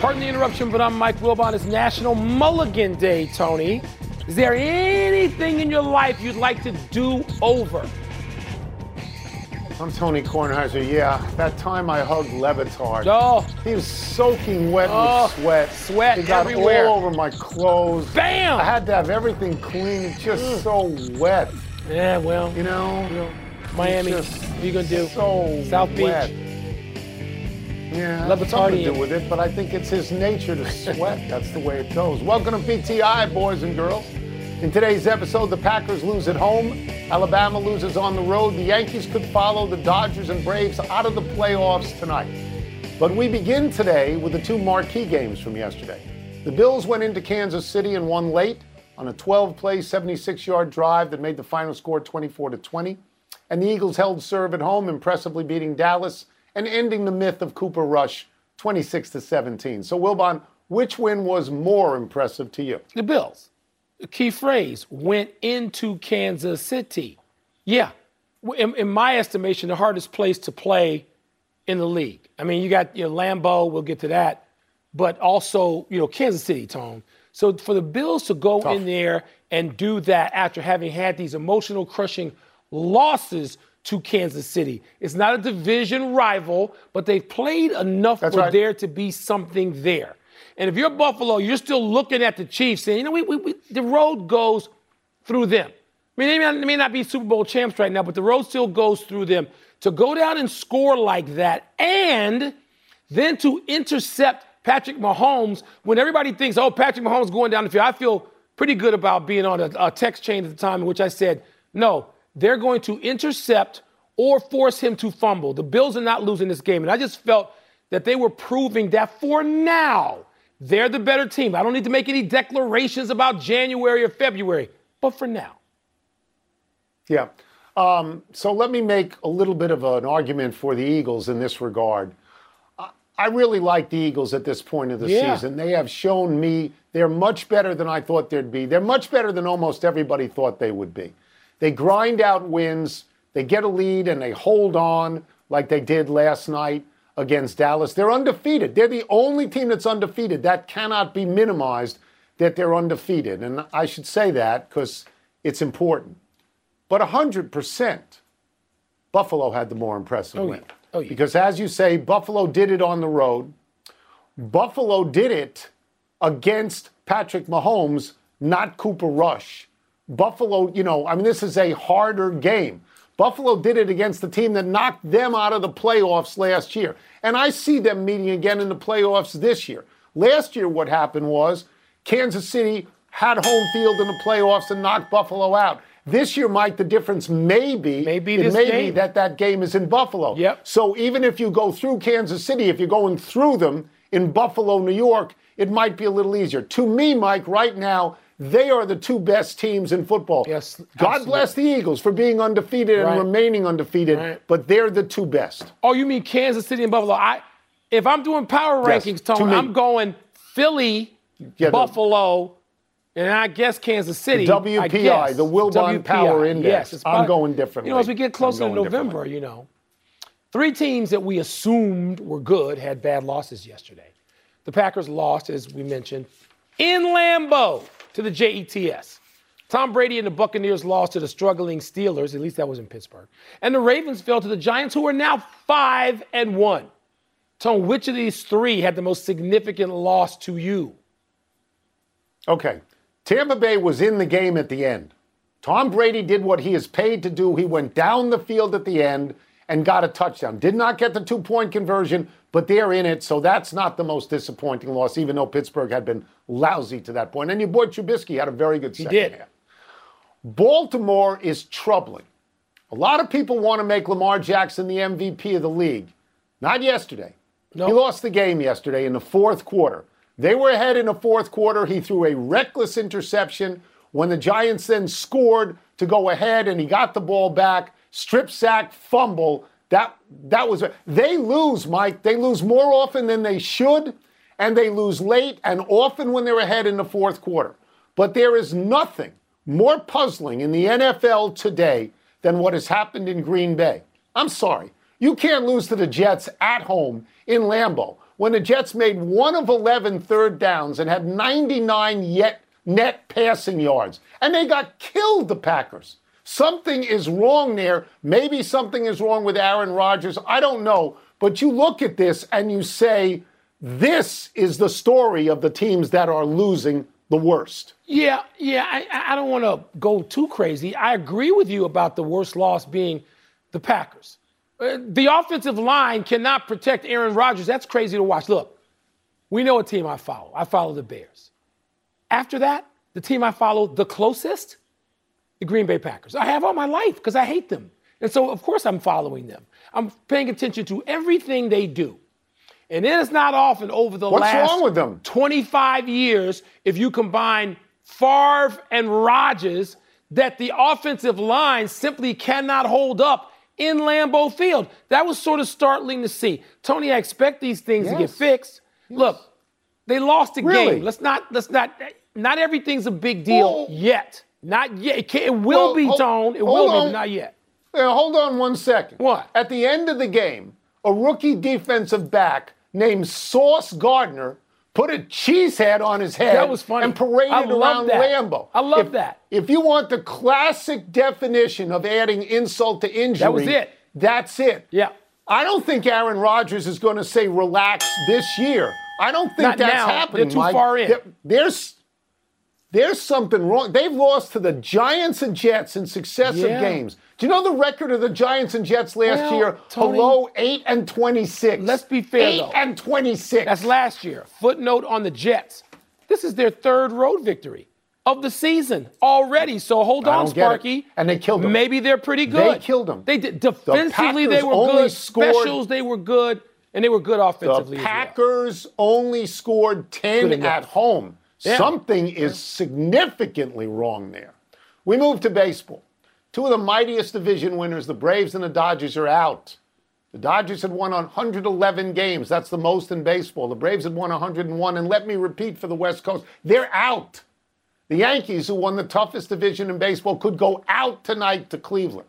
Pardon the interruption, but I'm Mike Wilbon. It's National Mulligan Day, Tony. Is there anything in your life you'd like to do over? I'm Tony Kornheiser. Yeah, that time I hugged Le Batard. Oh. He was soaking wet Oh, with sweat. sweat It got everywhere. all over my clothes. Bam! I had to have everything clean. It's just mm. so wet. Yeah, well, You know? Miami. It's just What are you gonna do? So South Beach. Yeah, that's something to do with it, but I think it's his nature to sweat. That's the way it goes. Welcome to PTI, boys and girls. In today's episode, the Packers lose at home, Alabama loses on the road. The Yankees could follow the Dodgers and Braves out of the playoffs tonight. But we begin today with the two marquee games from yesterday. The Bills went into Kansas City and won late on a 12-play, 76-yard drive that made the final score 24 to 20. And the Eagles held serve at home, impressively beating Dallas and ending the myth of Cooper Rush 26 to 17. So Wilbon, which win was more impressive to you? The Bills. The key phrase went into Kansas City. Yeah, in, in my estimation, the hardest place to play in the league. I mean, you got you know, Lambeau, we'll get to that, but also, you know, Kansas City, Tone. So for the Bills to go Tough. in there and do that after having had these emotional crushing losses to Kansas City. It's not a division rival, but they've played enough That's for right. there to be something there. And if you're Buffalo, you're still looking at the Chiefs saying, you know, we, we, we, the road goes through them. I mean, they may, not, they may not be Super Bowl champs right now, but the road still goes through them. To go down and score like that and then to intercept Patrick Mahomes when everybody thinks, oh, Patrick Mahomes going down the field. I feel pretty good about being on a, a text chain at the time in which I said, no, they're going to intercept or force him to fumble. The Bills are not losing this game. And I just felt that they were proving that for now, they're the better team. I don't need to make any declarations about January or February, but for now. Yeah. Um, so let me make a little bit of an argument for the Eagles in this regard. I- really like the Eagles at this point of the Yeah. season. They have shown me they're much better than I thought they'd be. They're much better than almost everybody thought they would be. They grind out wins, they get a lead, and they hold on like they did last night against Dallas. They're undefeated. They're the only team that's undefeated. That cannot be minimized that they're undefeated. And I should say that because it's important. But 100%, Buffalo had the more impressive Oh, win. yeah. Oh, yeah. Because as you say, Buffalo did it on the road. Buffalo did it against Patrick Mahomes, not Cooper Rush. Buffalo, you know, I mean, this is a harder game. Buffalo did it against the team that knocked them out of the playoffs last year. And I see them meeting again in the playoffs this year. Last year, what happened was Kansas City had home field in the playoffs and knocked Buffalo out. This year, Mike, the difference may be, Maybe it may be that that game is in Buffalo. Yep. So even if you go through Kansas City, if you're going through them in Buffalo, New York, it might be a little easier. To me, Mike, right now, they are the two best teams in football. Yes, God absolutely. bless the Eagles for being undefeated Right. and remaining undefeated, Right. but they're the two best. Oh, you mean Kansas City and Buffalo? I, if I'm doing power Yes, rankings, to Tony, me. I'm going Philly, Yeah, the- Buffalo, and I guess Kansas City. The WPI, the Wilbon Power Index. Yes, it's I'm going differently. You know, as we get closer to November, you know, three teams that we assumed were good had bad losses yesterday. The Packers lost, as we mentioned, in Lambeau to the Jets. Tom Brady and the Buccaneers lost to the struggling Steelers. At least that was in Pittsburgh. And the Ravens fell to the Giants, who are now five and one. Tone, which of these three had the most significant loss to you? Okay. Tampa Bay was in the game at the end. Tom Brady did what he is paid to do. He went down the field at the end and got a touchdown. Did not get the two point conversion, but they're in it. So that's not the most disappointing loss, even though Pittsburgh had been lousy to that point. And your boy Trubisky had a very good second he did. half. Baltimore is troubling. A lot of people want to make Lamar Jackson the MVP of the league. Not yesterday. He lost the game yesterday in the fourth quarter. They were ahead in the fourth quarter. He threw a reckless interception when the Giants then scored to go ahead and he got the ball back, strip sack, fumble. That that was they lose, Mike. They lose more often than they should, and they lose late and often when they're ahead in the fourth quarter. But there is nothing more puzzling in the NFL today than what has happened in Green Bay. I'm sorry. You can't lose to the Jets at home in Lambeau when the Jets made one of 11 third downs and had 99 yet net passing yards. And they got killed, the Packers. Something is wrong there. Maybe something is wrong with Aaron Rodgers. I don't know. But you look at this and you say, this is the story of the teams that are losing the worst. Yeah, yeah. I, I don't want to go too crazy. I agree with you about the worst loss being the Packers. Uh, the offensive line cannot protect Aaron Rodgers. That's crazy to watch. Look, we know a team I follow. I follow the Bears. After that, the team I follow the closest, the Green Bay Packers. I have all my life because I hate them. And so, of course, I'm following them. I'm paying attention to everything they do. And it is not often over the What's last wrong with them? 25 years, if you combine Favre and Rodgers, that the offensive line simply cannot hold up in Lambeau Field. That was sort of startling to see. Tony, I expect these things yes. to get fixed. Yes. Look, they lost a really? game. Let's not let's not not everything's a big deal well, yet. Not yet. It, it will well, be, hold, Tone. It will on. be, not yet. Yeah, hold on one second. What? At the end of the game, a rookie defensive back named Sauce Gardner put a cheese head on his head that was funny. and paraded around that. Lambeau. I love if, that. If you want the classic definition of adding insult to injury, that was it. That's it. Yeah. I don't think Aaron Rodgers is going to say relax this year. I don't think Not that's now. happening. They're too Mike. far in. There, there's there's something wrong. They've lost to the Giants and Jets in successive yeah. games. Do you know the record of the Giants and Jets last well, year? Tony, Below eight and twenty-six. Let's be fair, eight though. and twenty-six. That's last year. Footnote on the Jets. This is their third road victory of the season already. So hold on, Sparky. And they killed them. Maybe they're pretty good. They killed them. They did defensively. The they were good. Scored, Specials. They were good, and they were good offensively. The Packers well. only scored ten at home. Yeah. Something is significantly wrong there. We move to baseball. Two of the mightiest division winners, the Braves and the Dodgers, are out. The Dodgers had won 111 games. That's the most in baseball. The Braves had won 101. And let me repeat for the West Coast, they're out. The Yankees, who won the toughest division in baseball, could go out tonight to Cleveland.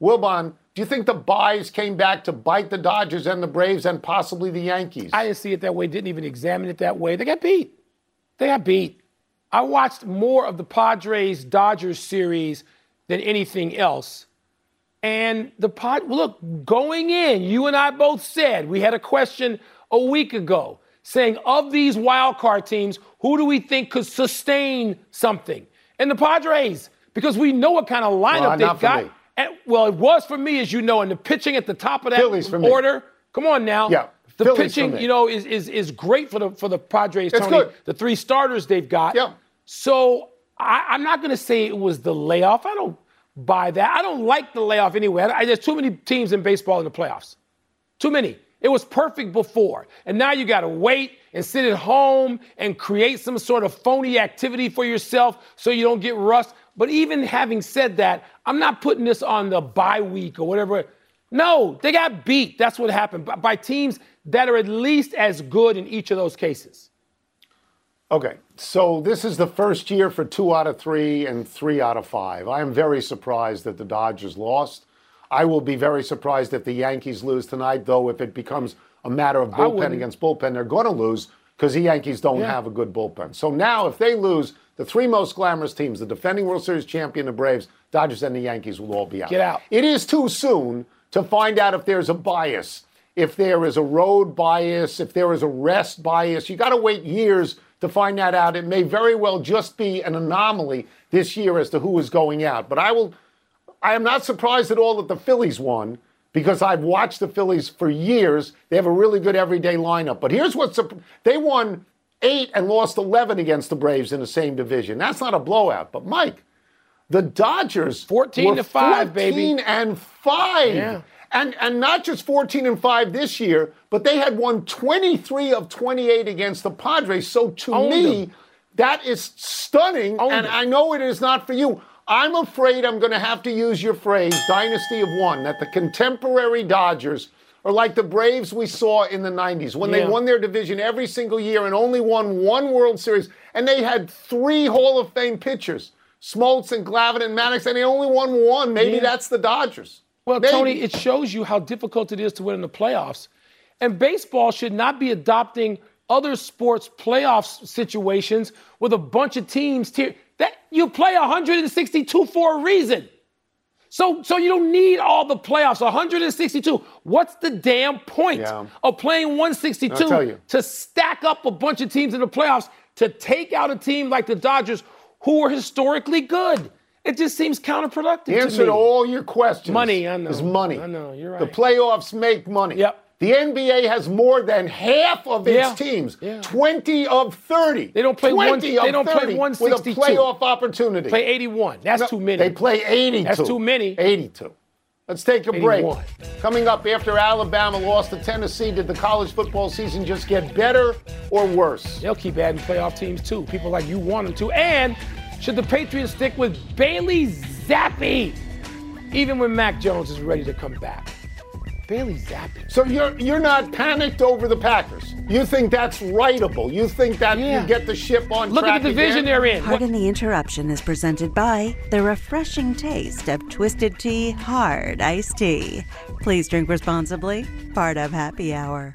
Wilbon, do you think the byes came back to bite the Dodgers and the Braves and possibly the Yankees? I didn't see it that way, didn't even examine it that way. They got beat. They got beat. I watched more of the Padres Dodgers series than anything else. And the pod, look, going in, you and I both said, we had a question a week ago saying, of these wild card teams, who do we think could sustain something? And the Padres, because we know what kind of lineup well, they've got. And, well, it was for me, as you know, and the pitching at the top of that Phillies order. Come on now. Yeah. The Phillies pitching, you know, is, is is great for the for the Padres. It's Tony. good. The three starters they've got. Yeah. So I, I'm not going to say it was the layoff. I don't buy that. I don't like the layoff anyway. I, there's too many teams in baseball in the playoffs. Too many. It was perfect before, and now you got to wait and sit at home and create some sort of phony activity for yourself so you don't get rust. But even having said that, I'm not putting this on the bye week or whatever. No, they got beat. That's what happened by, by teams that are at least as good in each of those cases. Okay, so this is the first year for two out of three and three out of five. I am very surprised that the Dodgers lost. I will be very surprised if the Yankees lose tonight, though, if it becomes a matter of bullpen against bullpen, they're going to lose because the Yankees don't Yeah. have a good bullpen. So now, if they lose, the three most glamorous teams, the defending World Series champion, the Braves, Dodgers, and the Yankees, will all be out. Get out. It is too soon to find out if there's a bias, if there is a road bias, if there is a rest bias. You got to wait years to find that out. It may very well just be an anomaly this year as to who is going out. But I will. I am not surprised at all that the Phillies won because I've watched the Phillies for years. They have a really good everyday lineup. But here's what's they won eight and lost 11 against the Braves in the same division. That's not a blowout. But Mike, the Dodgers 14 were to 5, 14 baby. and 5. Yeah. And and not just 14 and 5 this year, but they had won 23 of 28 against the Padres. So to Owned me, them. that is stunning. Owned and them. I know it is not for you. I'm afraid I'm going to have to use your phrase, dynasty of one, that the contemporary Dodgers are like the Braves we saw in the 90s when they won their division every single year and only won one World Series. And they had three Hall of Fame pitchers, Smoltz and Glavine and Maddux, and they only won one. Maybe Yeah. that's the Dodgers. Well, Maybe. Tony, it shows you how difficult it is to win in the playoffs. And baseball should not be adopting other sports playoff situations with a bunch of teams. Tier- that you play 162 for a reason. So, so you don't need all the playoffs. 162. What's the damn point Yeah. of playing 162 to stack up a bunch of teams in the playoffs to take out a team like the Dodgers, who were historically good? It just seems counterproductive. Answer me. to all your questions Money, I know. is money. I know, you're right. The playoffs make money. Yep. The NBA has more than half of its Yeah. teams, Yeah. 20 of 30. They don't play 20 one- of they don't play 30 with a playoff opportunity. Play 81. That's No, too many. They play 82. That's too many. 82. Let's take a break. 81. Coming up after Alabama lost to Tennessee, did the college football season just get better or worse? They'll keep adding playoff teams too. People like you want them to. And should the Patriots stick with Bailey Zappe, even when Mac Jones is ready to come back? Bailey Zappe. So you're you're not panicked over the Packers. You think that's rightable. You think that Yeah. you get the ship on track. Look at the division again? they're in. Pardon the interruption is presented by the refreshing taste of Twisted Tea Hard Iced Tea. Please drink responsibly. Part of Happy Hour.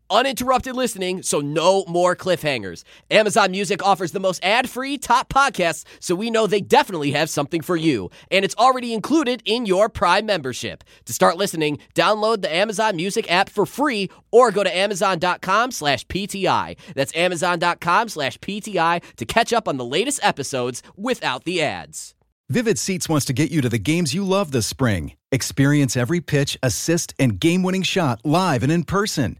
Uninterrupted listening, so no more cliffhangers. Amazon Music offers the most ad free top podcasts, so we know they definitely have something for you. And it's already included in your Prime membership. To start listening, download the Amazon Music app for free or go to amazon.com slash PTI. That's amazon.com slash PTI to catch up on the latest episodes without the ads. Vivid Seats wants to get you to the games you love this spring. Experience every pitch, assist, and game winning shot live and in person.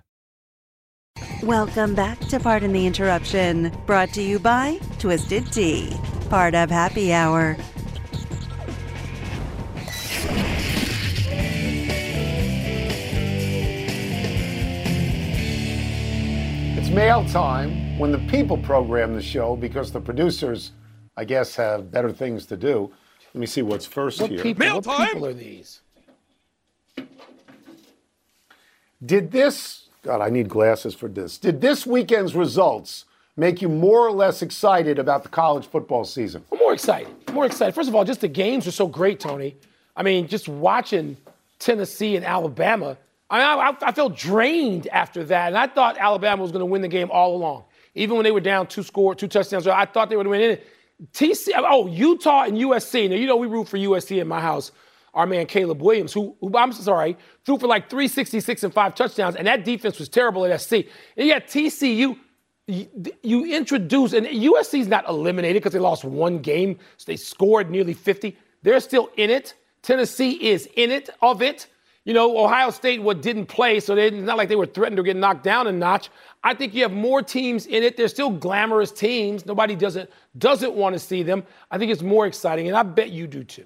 Welcome back to Pardon the Interruption, brought to you by Twisted Tea. Part of Happy Hour. It's mail time when the people program the show because the producers, I guess, have better things to do. Let me see what's first What here. people, what people are these? Did this, God, I need glasses for this. Did this weekend's results make you more or less excited about the college football season? I'm more excited. More excited. First of all, just the games are so great, Tony. I mean, just watching Tennessee and Alabama, I, I, I felt drained after that, and I thought Alabama was going to win the game all along. Even when they were down two score, two touchdowns, I thought they would win it. TC, oh, Utah and USC. Now you know we root for USC in my house. Our man Caleb Williams, who, who I'm sorry, threw for like 366 and five touchdowns, and that defense was terrible at SC. And you got TCU you, introduce, and USC's not eliminated because they lost one game. So they scored nearly 50. They're still in it. Tennessee is in it, of it. You know, Ohio State what didn't play, so it's not like they were threatened to get knocked down a notch. I think you have more teams in it. They're still glamorous teams. Nobody doesn't doesn't want to see them. I think it's more exciting, and I bet you do too.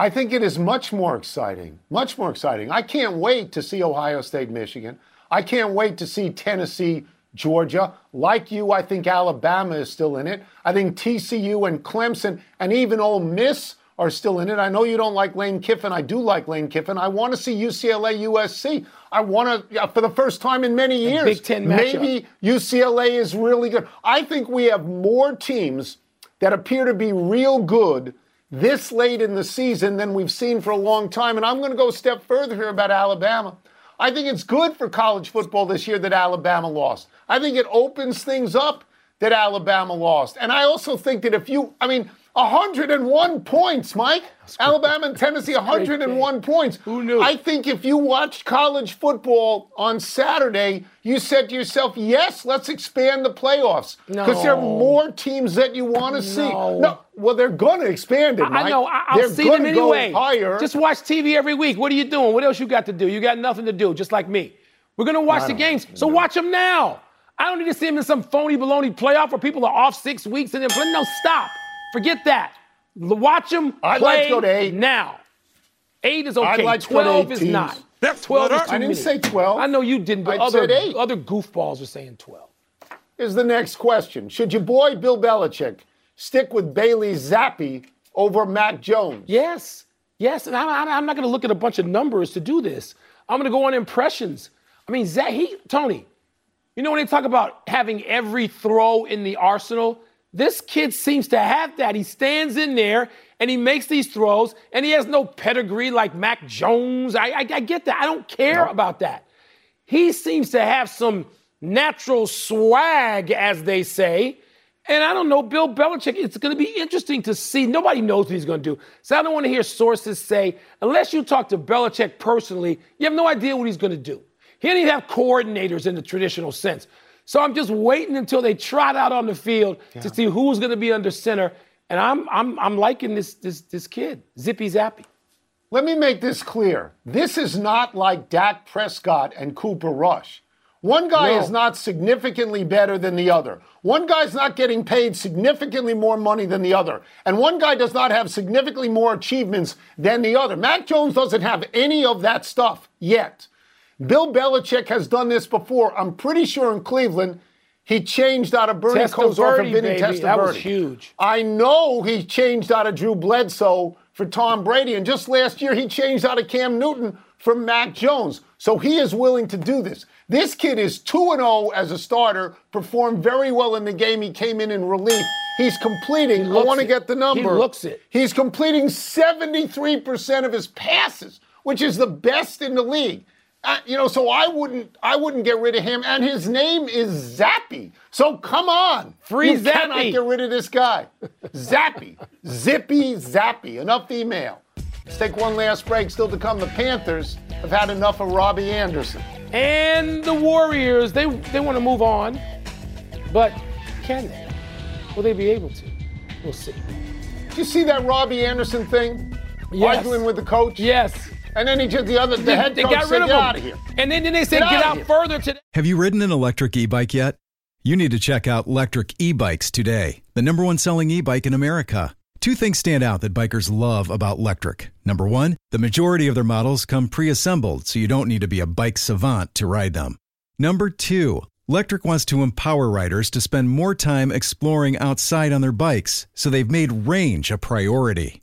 I think it is much more exciting. Much more exciting. I can't wait to see Ohio State, Michigan. I can't wait to see Tennessee, Georgia. Like you, I think Alabama is still in it. I think TCU and Clemson and even Ole Miss are still in it. I know you don't like Lane Kiffin. I do like Lane Kiffin. I want to see UCLA USC. I want to, for the first time in many years, Big Ten matchup. maybe UCLA is really good. I think we have more teams that appear to be real good this late in the season than we've seen for a long time. And I'm going to go a step further here about Alabama. I think it's good for college football this year that Alabama lost. I think it opens things up that Alabama lost. And I also think that if you, I mean, 101 points, Mike. Alabama and Tennessee, 101 points. Who knew? I think if you watched college football on Saturday, you said to yourself, yes, let's expand the playoffs. Because there are more teams that you want to see. No. well, they're going to expand it, I Mike. know. I- I'll they're see them anyway. Higher. Just watch TV every week. What are you doing? What else you got to do? You got nothing to do, just like me. We're gonna watch the games, so watch them now. I don't need to see them in some phony baloney playoff where people are off six weeks and then. No, stop. Forget that. Watch them I'd play like to go to eight. now. Eight is okay. I'd like to go to Twelve eight is teams. not. Twelve is too I didn't many. say 12. I know you didn't, but I other said eight. other goofballs are saying twelve. is the next question. Should your boy Bill Belichick stick with Bailey Zappe over Mac Jones? Yes, yes, and I, I, I'm not going to look at a bunch of numbers to do this. I'm going to go on impressions. I mean, Zach, he, Tony, you know when they talk about having every throw in the arsenal, this kid seems to have that. He stands in there and he makes these throws, and he has no pedigree like Mac Jones. I, I, I get that. I don't care about that. He seems to have some natural swag, as they say. And I don't know, Bill Belichick, it's going to be interesting to see. Nobody knows what he's going to do. So I don't want to hear sources say, unless you talk to Belichick personally, you have no idea what he's going to do. He doesn't even have coordinators in the traditional sense. So I'm just waiting until they trot out on the field to see who's going to be under center. And I'm, I'm, I'm liking this, this, this kid, Zippy Zappy. Let me make this clear. This is not like Dak Prescott and Cooper Rush. One guy No. is not significantly better than the other. One guy's not getting paid significantly more money than the other. And one guy does not have significantly more achievements than the other. Mac Jones doesn't have any of that stuff yet. Bill Belichick has done this before. I'm pretty sure in Cleveland, he changed out of Bernie Kosar for Testaverde, Vinny baby. That was huge. I know he changed out of Drew Bledsoe for Tom Brady, and just last year he changed out of Cam Newton for Mac Jones. So he is willing to do this. This kid is 2 0 as a starter, performed very well in the game. He came in in relief. He's completing, I want to get the number. He looks it. He's completing 73% of his passes, which is the best in the league. Uh, you know, so I wouldn't, I wouldn't get rid of him. And his name is Zappy. So come on, Free you cannot Zappy. get rid of this guy. Zappy, Zippy Zappy. Enough email. Let's take one last break. Still to come. The Panthers have had enough of Robbie Anderson. And the Warriors, they, they want to move on. But can they? Will they be able to? We'll see. Did you see that Robbie Anderson thing? Yes. Arguing with the coach. Yes. And then he just the other the head they coach got said, rid of "Get him. out of here." And then, then they said, Get get, outta out further today. Have you ridden an electric e bike yet? You need to check out Lectric E Bikes today, the number one selling e bike in America. Two things stand out that bikers love about Lectric. Number one, the majority of their models come pre assembled, so you don't need to be a bike savant to ride them. Number two, Lectric wants to empower riders to spend more time exploring outside on their bikes, so they've made range a priority.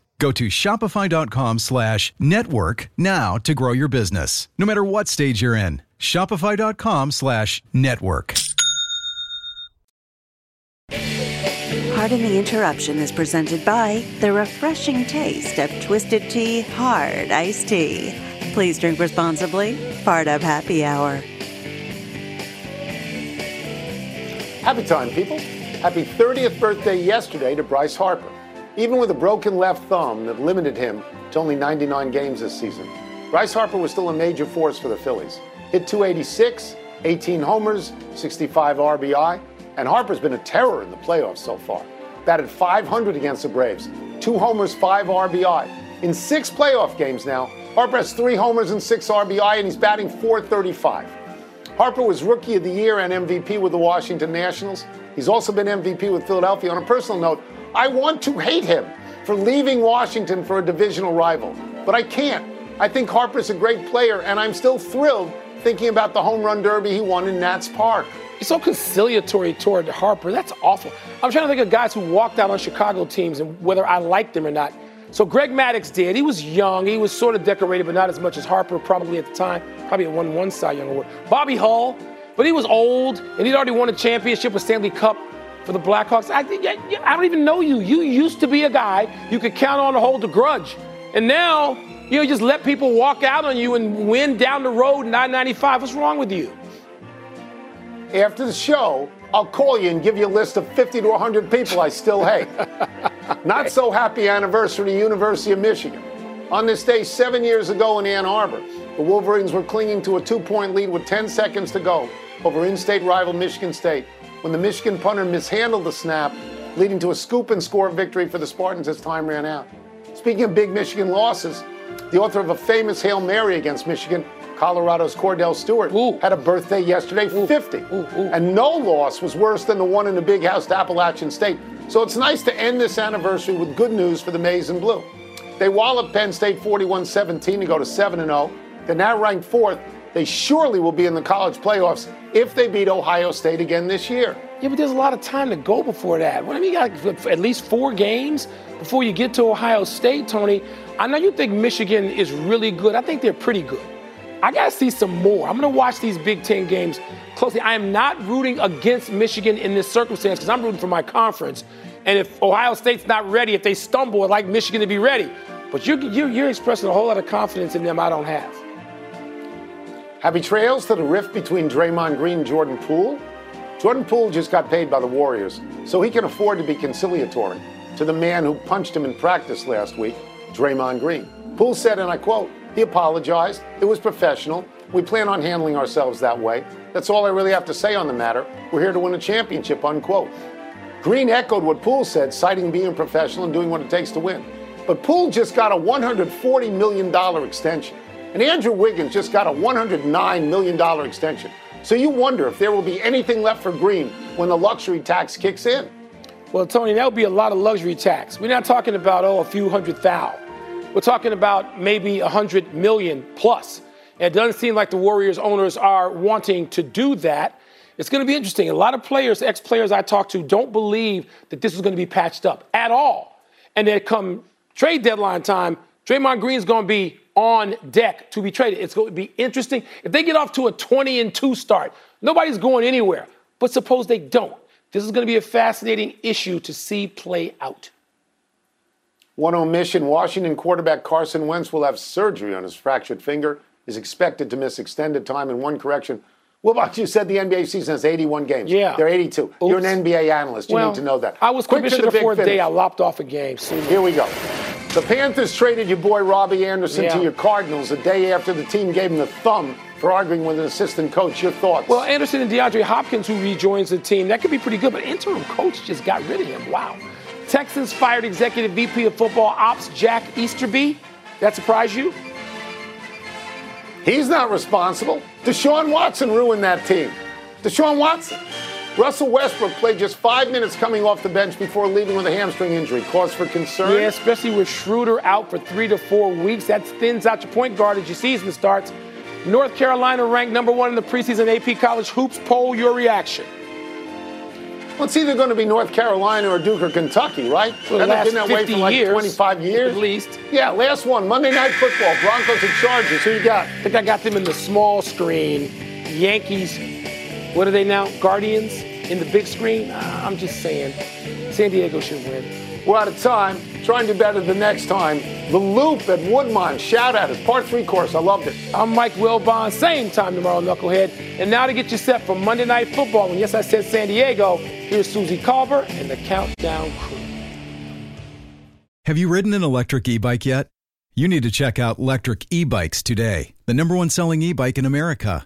Go to shopify.com slash network now to grow your business, no matter what stage you're in. Shopify.com slash network. Pardon the interruption is presented by the refreshing taste of Twisted Tea Hard Iced Tea. Please drink responsibly. Part of Happy Hour. Happy time, people. Happy 30th birthday yesterday to Bryce Harper. Even with a broken left thumb that limited him to only 99 games this season, Bryce Harper was still a major force for the Phillies. Hit 286, 18 homers, 65 RBI, and Harper's been a terror in the playoffs so far. Batted 500 against the Braves, two homers, five RBI. In six playoff games now, Harper has three homers and six RBI, and he's batting 435. Harper was Rookie of the Year and MVP with the Washington Nationals. He's also been MVP with Philadelphia. On a personal note, I want to hate him for leaving Washington for a divisional rival, but I can't. I think Harper's a great player, and I'm still thrilled thinking about the home run derby he won in Nats Park. He's so conciliatory toward Harper. That's awful. I'm trying to think of guys who walked out on Chicago teams and whether I liked them or not. So Greg Maddux did. He was young. He was sort of decorated, but not as much as Harper probably at the time. Probably won one Cy Young award. Bobby Hull, but he was old and he'd already won a championship with Stanley Cup for the Blackhawks. I, I don't even know you. You used to be a guy you could count on to hold a grudge, and now you know just let people walk out on you and win down the road 995. What's wrong with you? After the show, I'll call you and give you a list of 50 to 100 people I still hate. Not so happy anniversary to University of Michigan. On this day seven years ago in Ann Arbor, the Wolverines were clinging to a two-point lead with 10 seconds to go over in-state rival Michigan State when the Michigan punter mishandled the snap, leading to a scoop and score victory for the Spartans as time ran out. Speaking of big Michigan losses, the author of a famous Hail Mary against Michigan Colorado's Kordell Stewart Ooh. had a birthday yesterday, 50. Ooh, ooh. And no loss was worse than the one in the big house to Appalachian State. So it's nice to end this anniversary with good news for the Maize and Blue. They walloped Penn State 41 17 to go to 7 0. They're now ranked fourth. They surely will be in the college playoffs if they beat Ohio State again this year. Yeah, but there's a lot of time to go before that. What I mean, you got at least four games before you get to Ohio State, Tony. I know you think Michigan is really good. I think they're pretty good. I got to see some more. I'm going to watch these Big Ten games closely. I am not rooting against Michigan in this circumstance because I'm rooting for my conference. And if Ohio State's not ready, if they stumble, I'd like Michigan to be ready. But you're, you're, you're expressing a whole lot of confidence in them I don't have. Happy trails to the rift between Draymond Green and Jordan Poole. Jordan Poole just got paid by the Warriors, so he can afford to be conciliatory to the man who punched him in practice last week, Draymond Green. Poole said, and I quote, he apologized. It was professional. We plan on handling ourselves that way. That's all I really have to say on the matter. We're here to win a championship, unquote. Green echoed what Poole said, citing being professional and doing what it takes to win. But Poole just got a $140 million extension. And Andrew Wiggins just got a $109 million extension. So you wonder if there will be anything left for Green when the luxury tax kicks in. Well, Tony, that would be a lot of luxury tax. We're not talking about, oh, a few hundred thousand. We're talking about maybe a hundred million plus. And it doesn't seem like the Warriors owners are wanting to do that. It's going to be interesting. A lot of players, ex players I talk to, don't believe that this is going to be patched up at all. And then come trade deadline time, Draymond Green is going to be on deck to be traded. It's going to be interesting. If they get off to a 20 and 2 start, nobody's going anywhere. But suppose they don't. This is going to be a fascinating issue to see play out. One omission Washington quarterback Carson Wentz will have surgery on his fractured finger, is expected to miss extended time, and one correction. What about you said the NBA season has 81 games? Yeah. They're 82. Oops. You're an NBA analyst. You well, need to know that. I was Quick commissioner for a day. I lopped off a game. Here we go. The Panthers traded your boy Robbie Anderson yeah. to your Cardinals a day after the team gave him the thumb for arguing with an assistant coach. Your thoughts? Well, Anderson and DeAndre Hopkins, who rejoins the team, that could be pretty good, but interim coach just got rid of him. Wow. Texans fired executive VP of football ops Jack Easterby. That surprise you? He's not responsible. Deshaun Watson ruined that team. Deshaun Watson. Russell Westbrook played just five minutes coming off the bench before leaving with a hamstring injury. Cause for concern? Yeah, especially with Schroeder out for three to four weeks. That thins out your point guard as your season starts. North Carolina ranked number one in the preseason AP College Hoops poll. Your reaction? Well, it's either going to be North Carolina or Duke or Kentucky, right? For the last been that way for like years, 25 years. At least. Yeah, last one. Monday Night Football. Broncos and Chargers. Who you got? I think I got them in the small screen. Yankees, what are they now? Guardians in the big screen? Uh, I'm just saying. San Diego should win. We're out of time. Try and do better the next time. The Loop at Woodmont. Shout out. It's part three course. I loved it. I'm Mike Wilbon. Same time tomorrow, Knucklehead. And now to get you set for Monday Night Football. And yes, I said San Diego. Here's Suzy Kolber and the Countdown Crew. Have you ridden an electric e bike yet? You need to check out Lectric E Bikes today, the number one selling e bike in America.